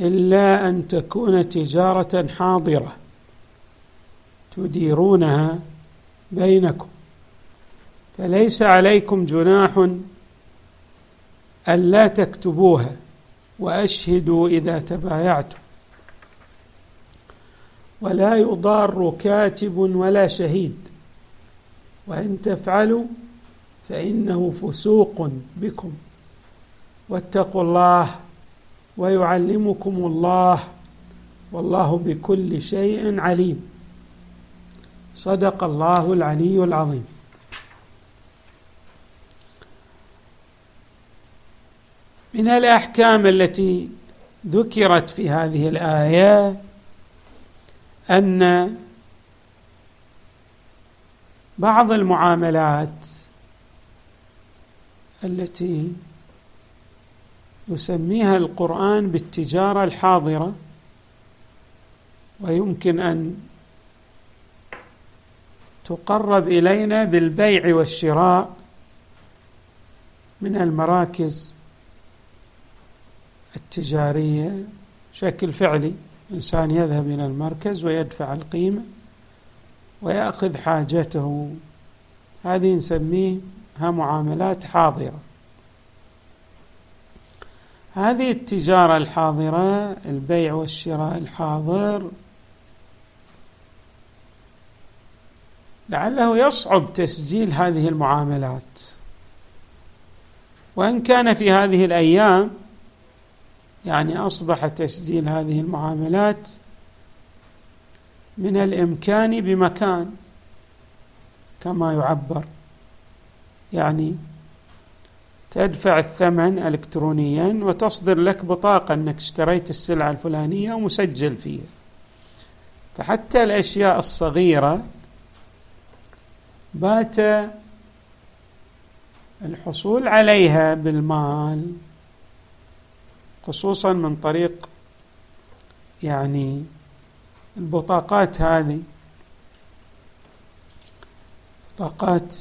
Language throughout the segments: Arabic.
إلا أن تكون تجارة حاضرة تديرونها بينكم. فليس عليكم جناح ألا تكتبوها وأشهدوا إذا تبايعتم. ولا يضار كاتب ولا شهيد. وإن تفعلوا فإنه فسوق بكم. واتقوا الله ويعلمكم الله والله بكل شيء عليم. صدق الله العلي العظيم. من الأحكام التي ذكرت في هذه الآية أن بعض المعاملات التي يسميها القرآن بالتجارة الحاضرة ويمكن أن تقرب إلينا بالبيع والشراء من المراكز التجارية. بشكل فعلي إنسان يذهب إلى المركز ويدفع القيمة ويأخذ حاجته. هذه نسميها معاملات حاضرة. هذه التجارة الحاضرة البيع والشراء الحاضر. لعله يصعب تسجيل هذه المعاملات. وإن كان في هذه الأيام يعني أصبح تسجيل هذه المعاملات من الإمكان بمكان كما يعبر يعني تدفع الثمن الكترونيا وتصدر لك بطاقة إنك اشتريت السلعة الفلانية ومسجل فيها. فحتى الأشياء الصغيرة بات الحصول عليها بالمال خصوصا من طريق يعني البطاقات هذه. بطاقات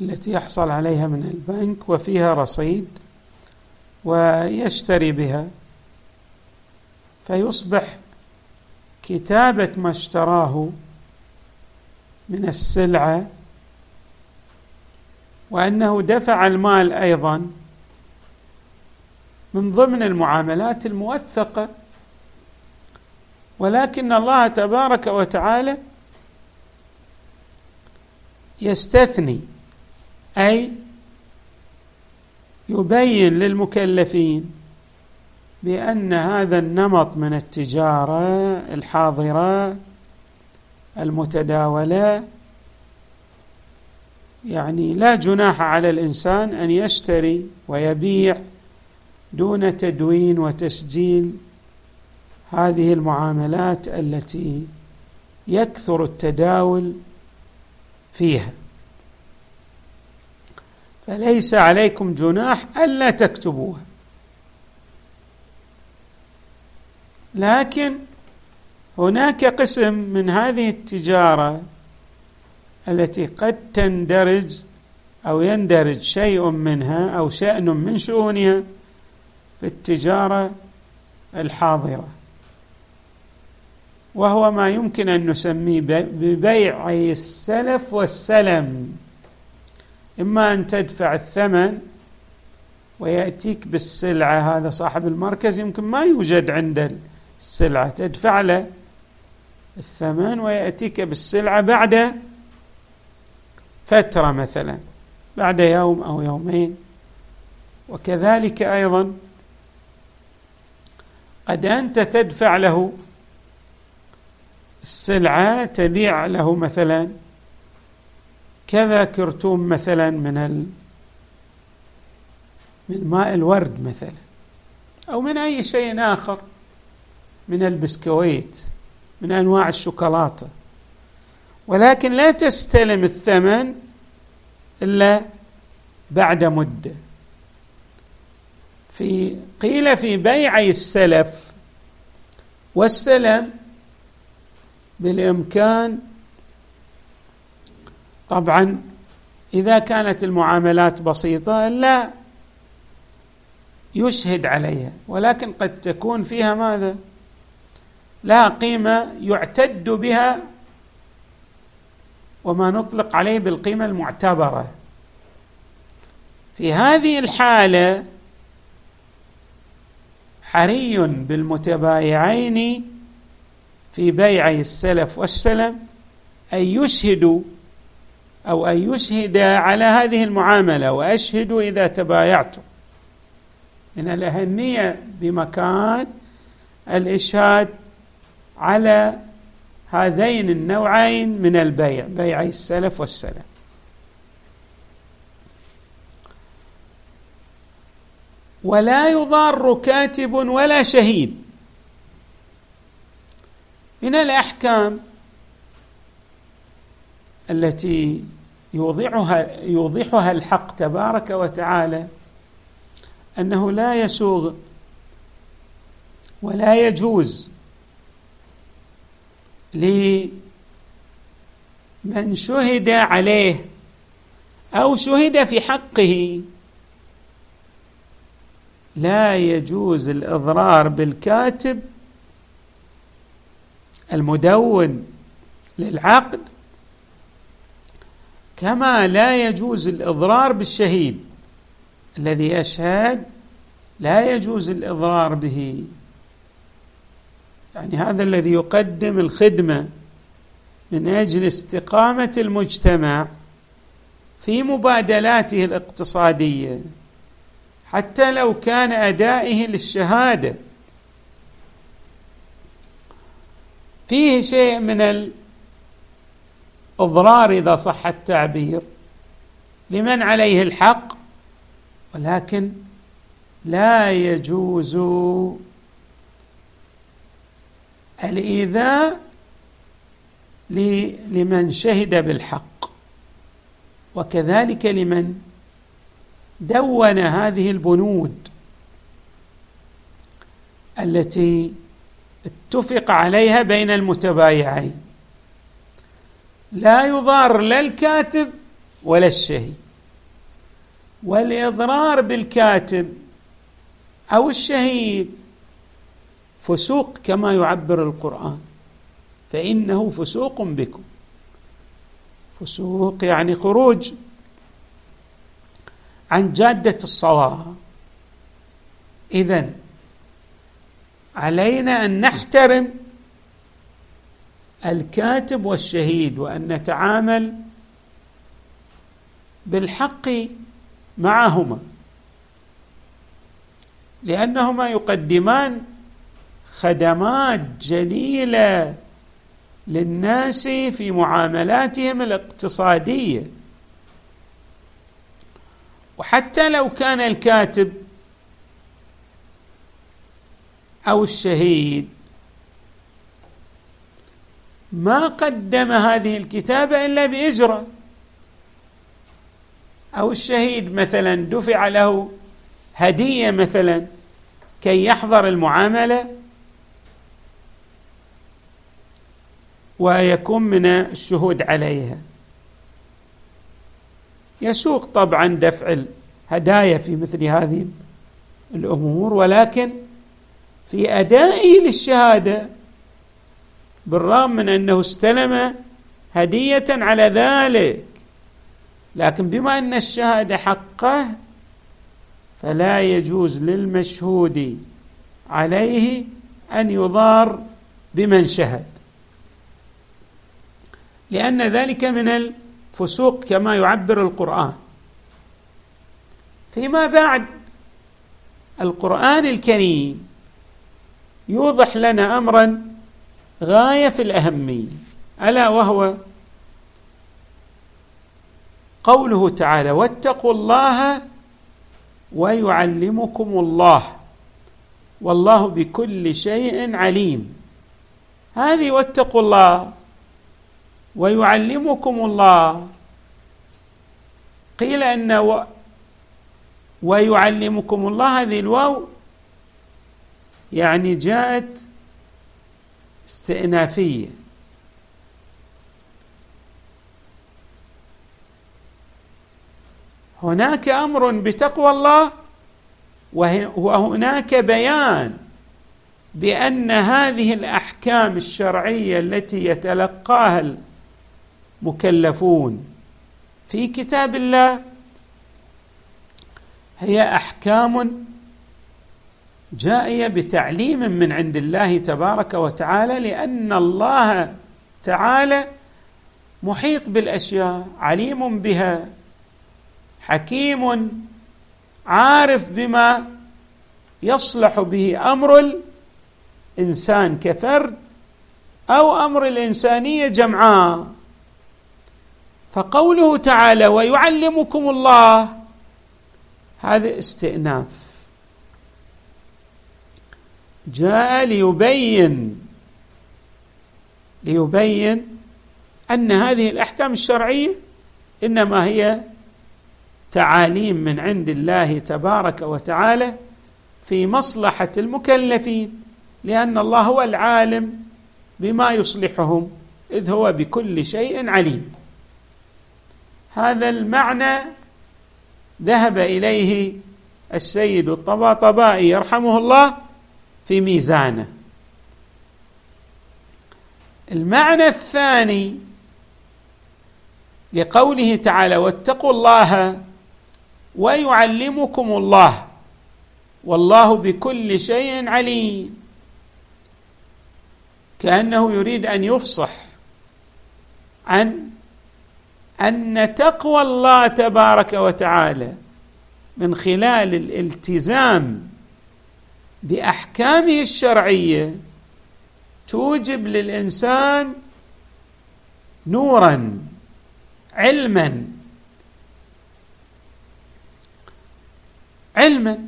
التي يحصل عليها من البنك وفيها رصيد ويشتري بها. فيصبح كتابة ما اشتراه من السلعة وأنه دفع المال أيضا من ضمن المعاملات الموثقة. ولكن الله تبارك وتعالى يستثني أي يبين للمكلفين بأن هذا النمط من التجارة الحاضرة المتداولة يعني لا جناح على الإنسان أن يشتري ويبيع دون تدوين وتسجيل هذه المعاملات التي يكثر التداول فيها. فليس عليكم جناح ألا تكتبوها. لكن هناك قسم من هذه التجارة التي قد تندرج أو يندرج شيء منها أو شأن من شؤونها في التجارة الحاضرة وهو ما يمكن أن نسميه ببيع السلف والسلم. إما أن تدفع الثمن ويأتيك بالسلعة هذا صاحب المركز يمكن ما يوجد عند السلعة تدفع له الثمن ويأتيك بالسلعة بعد فترة مثلا بعد يوم أو يومين. وكذلك أيضا قد أنت تدفع له السلعة تبيع له مثلا كذا كرتون مثلا من ال من ماء الورد مثلا أو من أي شيء آخر من البسكويت من أنواع الشوكولاتة. ولكن لا تستلم الثمن إلا بعد مدة. في قيل في بيعي السلف والسلم بالإمكان طبعا إذا كانت المعاملات بسيطة لا يشهد عليها ولكن قد تكون فيها ماذا؟ لها قيمة يعتد بها وما نطلق عليه بالقيمة المعتبرة. في هذه الحالة حري بالمتبايعين في بيعي السلف والسلم أن يشهدوا أو أن يشهد على هذه المعاملة واشهدوا إذا تبايعتم من الأهمية بمكان الاشهاد على هذين النوعين من البيع بيعي السلف والسلف. ولا يضار كاتب ولا شهيد. من الأحكام التي يوضحها يوضحها الحق تبارك وتعالى أنه لا يسوغ ولا يجوز لمن شهد عليه أو شهد في حقه لا يجوز الإضرار بالكاتب المدون للعقد كما لا يجوز الإضرار بالشهيد. الذي يشهد لا يجوز الإضرار به. يعني هذا الذي يقدم الخدمة من أجل استقامة المجتمع في مبادلاته الاقتصادية. حتى لو كان أدائه للشهادة. فيه شيء من الاضرار إذا صح التعبير لمن عليه الحق ولكن لا يجوز الإيذاء لمن شهد بالحق. وكذلك لمن دون هذه البنود التي اتفق عليها بين المتبايعين. لا يضار لا الكاتب ولا الشهيد والإضرار بالكاتب أو الشهيد فسوق كما يعبر القرآن. فإنه فسوق بكم. فسوق يعني خروج عن جادة الصواب. اذا علينا أن نحترم الكاتب والشهيد وأن نتعامل بالحق معهما. لأنهما يقدمان خدمات جليلة للناس في معاملاتهم الاقتصادية. وحتى لو كان الكاتب أو الشهيد ما قدم هذه الكتابه إلا باجره أو الشهيد مثلا دفع له هدية مثلا كي يحضر المعاملة ويكون من الشهود عليها. يسوق طبعا دفع الهدايا في مثل هذه الأمور ولكن في أدائه للشهادة بالرغم من أنه استلم هدية على ذلك لكن بما أن الشهاده حقه فلا يجوز للمشهود عليه أن يضار بمن شهد. لأن ذلك من الفسوق كما يعبر القرآن. فيما بعد القرآن الكريم يوضح لنا امرا غاية في الأهمية ألا وهو قوله تعالى واتقوا الله ويعلمكم الله والله بكل شيء عليم. هذه واتقوا الله ويعلمكم الله. قيل أن و ويعلمكم الله هذه الواو يعني جاءت استئنافية. هناك أمر بتقوى الله وهناك بيان بأن هذه الأحكام الشرعية التي يتلقاها المكلفون في كتاب الله هي أحكام جائية بتعليم من عند الله تبارك وتعالى لأن الله تعالى محيط بالأشياء عليم بها حكيم عارف بما يصلح به أمر الإنسان كفرد أو أمر الإنسانية جمعاء. فقوله تعالى ويعلمكم الله هذا استئناف. جاء ليبين ليبين أن هذه الأحكام الشرعية إنما هي تعاليم من عند الله تبارك وتعالى في مصلحة المكلفين لأن الله هو العالم بما يصلحهم إذ هو بكل شيء عليم. هذا المعنى ذهب إليه السيد الطباطبائي يرحمه الله في ميزانه. المعنى الثاني لقوله تعالى واتقوا الله ويعلمكم الله والله بكل شيء عليم. كأنه يريد أن يفصح عن أن تقوى الله تبارك وتعالى من خلال الالتزام بأحكامه الشرعية توجب للإنسان نورا علما. علما.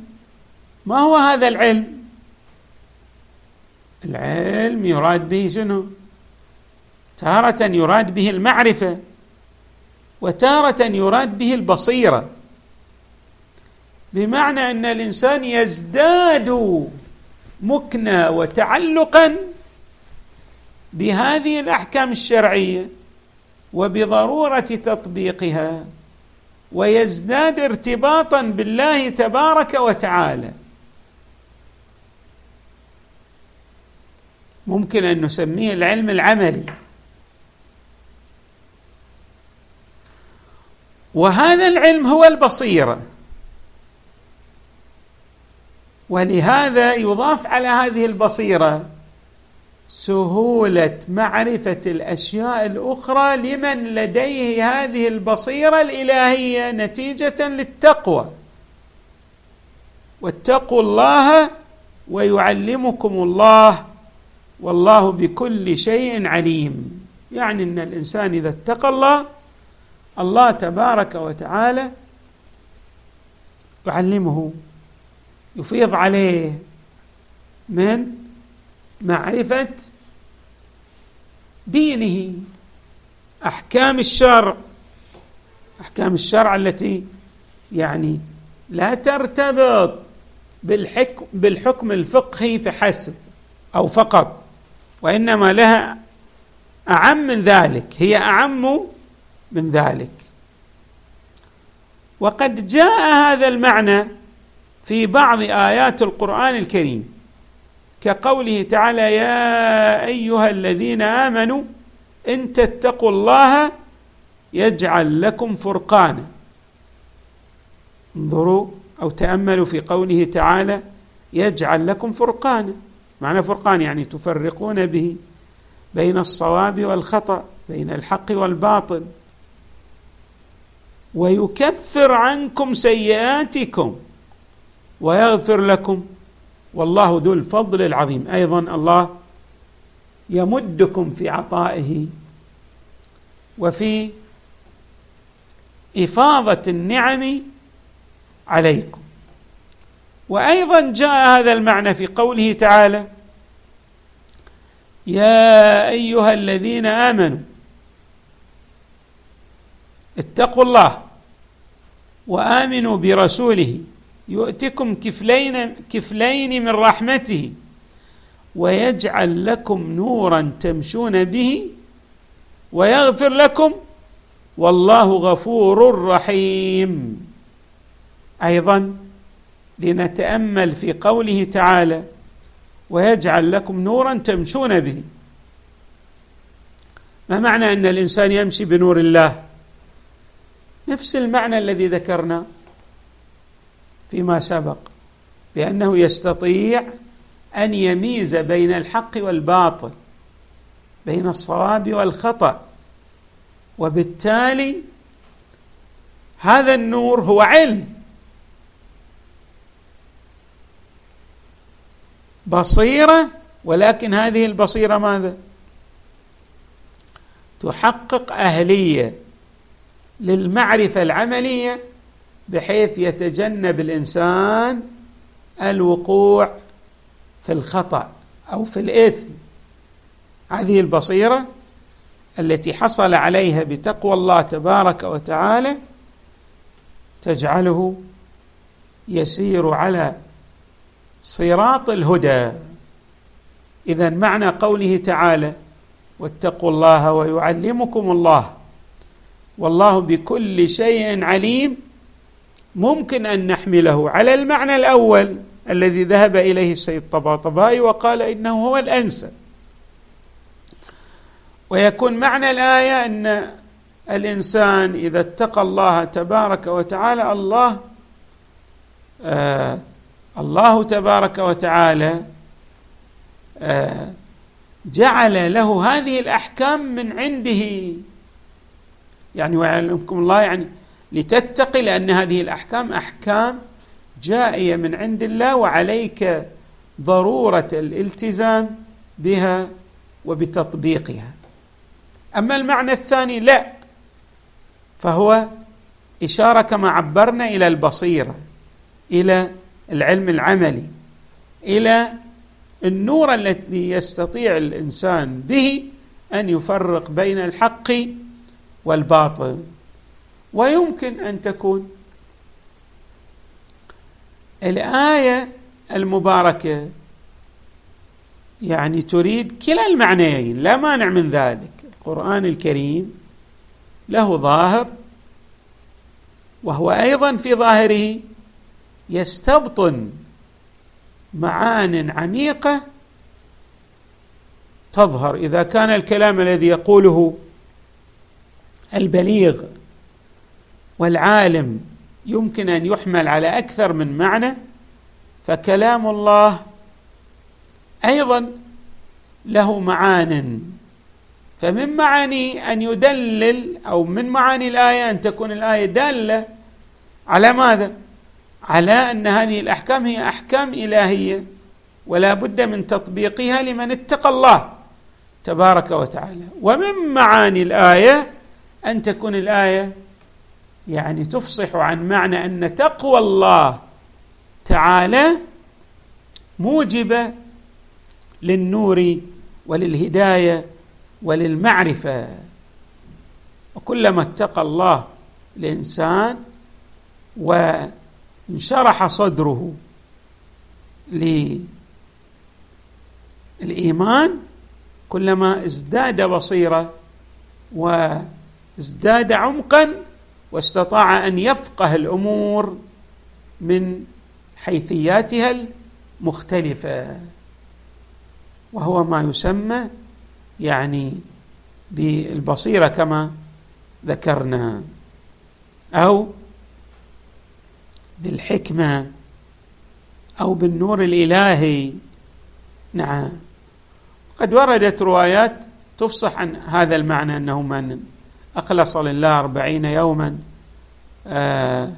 ما هو هذا العلم؟ العلم يراد به شنو؟ تارة يراد به المعرفة وتارة يراد به البصيرة. بمعنى أن الإنسان يزداد مكنى وتعلقا بهذه الأحكام الشرعية وبضرورة تطبيقها ويزداد ارتباطا بالله تبارك وتعالى. ممكن أن نسميه العلم العملي. وهذا العلم هو البصيرة. ولهذا يضاف على هذه البصيرة سهولة معرفة الأشياء الأخرى لمن لديه هذه البصيرة الإلهية نتيجة للتقوى. واتقوا الله ويعلمكم الله والله بكل شيء عليم. يعني إن الإنسان إذا اتقى الله الله تبارك وتعالى يعلمه. يفيض عليه من معرفة دينه أحكام الشرع أحكام الشرع التي يعني لا ترتبط بالحكم بالحكم الفقهي فحسب أو فقط وإنما لها أعم من ذلك هي أعم من ذلك. وقد جاء هذا المعنى في بعض آيات القرآن الكريم كقوله تعالى يا أيها الذين آمنوا إن تتقوا الله يجعل لكم فرقانا. انظروا أو تأملوا في قوله تعالى يجعل لكم فرقانا. معنى فرقان يعني تفرقون به بين الصواب والخطأ بين الحق والباطل. ويكفر عنكم سيئاتكم. ويغفر لكم. والله ذو الفضل العظيم. أيضا الله يمدكم في عطائه وفي إفاضة النعم عليكم. وأيضا جاء هذا المعنى في قوله تعالى يا أيها الذين آمنوا اتقوا الله وآمنوا برسوله يؤتكم كفلين كفلين من رحمته ويجعل لكم نورا تمشون به ويغفر لكم والله غفور رحيم. أيضا لنتأمل في قوله تعالى ويجعل لكم نورا تمشون به. ما معنى أن الإنسان يمشي بنور الله؟ نفس المعنى الذي ذكرنا فيما سبق بأنه يستطيع أن يميز بين الحق والباطل بين الصواب والخطأ. وبالتالي هذا النور هو علم. بصيرة ولكن هذه البصيرة ماذا؟ تحقق أهلية للمعرفة العملية بحيث يتجنب الإنسان الوقوع في الخطأ أو في الإثم. هذه البصيرة التي حصل عليها بتقوى الله تبارك وتعالى تجعله يسير على صراط الهدى. اذا معنى قوله تعالى واتقوا الله ويعلمكم الله والله بكل شيء عليم ممكن أن نحمله. على المعنى الأول الذي ذهب إليه السيد طباطبائي وقال إنه هو الأنسب. ويكون معنى الآية أن الإنسان إذا اتقى الله تبارك وتعالى الله آه الله تبارك وتعالى آه جعل له هذه الأحكام من عنده. يعني ويعلمكم الله يعني لتتقي لأن هذه الأحكام أحكام جائية من عند الله وعليك ضرورة الالتزام بها وبتطبيقها. أما المعنى الثاني لا فهو إشارة كما عبرنا إلى البصيرة إلى العلم العملي إلى النور الذي يستطيع الإنسان به أن يفرق بين الحق والباطل. ويمكن أن تكون. الآية المباركة يعني تريد كلا المعنيين لا مانع من ذلك. القرآن الكريم له ظاهر وهو أيضا في ظاهره يستبطن معان عميقة تظهر. إذا كان الكلام الذي يقوله البليغ والعالم يمكن أن يحمل على أكثر من معنى فكلام الله أيضا له معان فمن معاني أن يدلل أو من معاني الآية أن تكون الآية دالة على ماذا؟ على أن هذه الأحكام هي أحكام إلهية ولا بد من تطبيقها لمن اتقى الله تبارك وتعالى ومن معاني الآية أن تكون الآية يعني تفصح عن معنى أن تقوى الله تعالى موجبة للنور وللهداية وللمعرفة. وكلما اتقى الله الإنسان وانشرح صدره للإيمان كلما ازداد بصيرة وازداد عمقا واستطاع أن يفقه الأمور من حيثياتها المختلفة. وهو ما يسمى يعني بالبصيرة كما ذكرنا أو بالحكمة أو بالنور الإلهي. نعم. قد وردت روايات تفصح عن هذا المعنى أنه من أخلص لله أربعين يوما آه،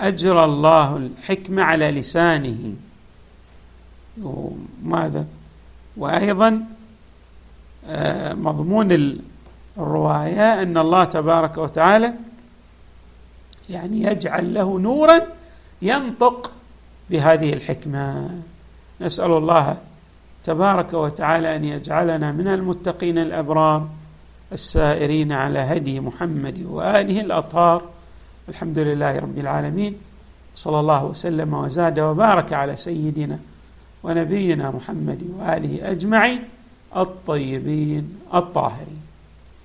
اجرى الله الحكمة على لسانه. وماذا؟ وأيضا آه، مضمون الرواية أن الله تبارك وتعالى يعني يجعل له نورا ينطق بهذه الحكمة. نسأل الله تبارك وتعالى أن يجعلنا من المتقين الأبرار. السائرين على هدي محمد وآله الأطهار. الحمد لله رب العالمين. صلى الله وسلم وزاد وبارك على سيدنا ونبينا محمد وآله أجمعين الطيبين الطاهرين.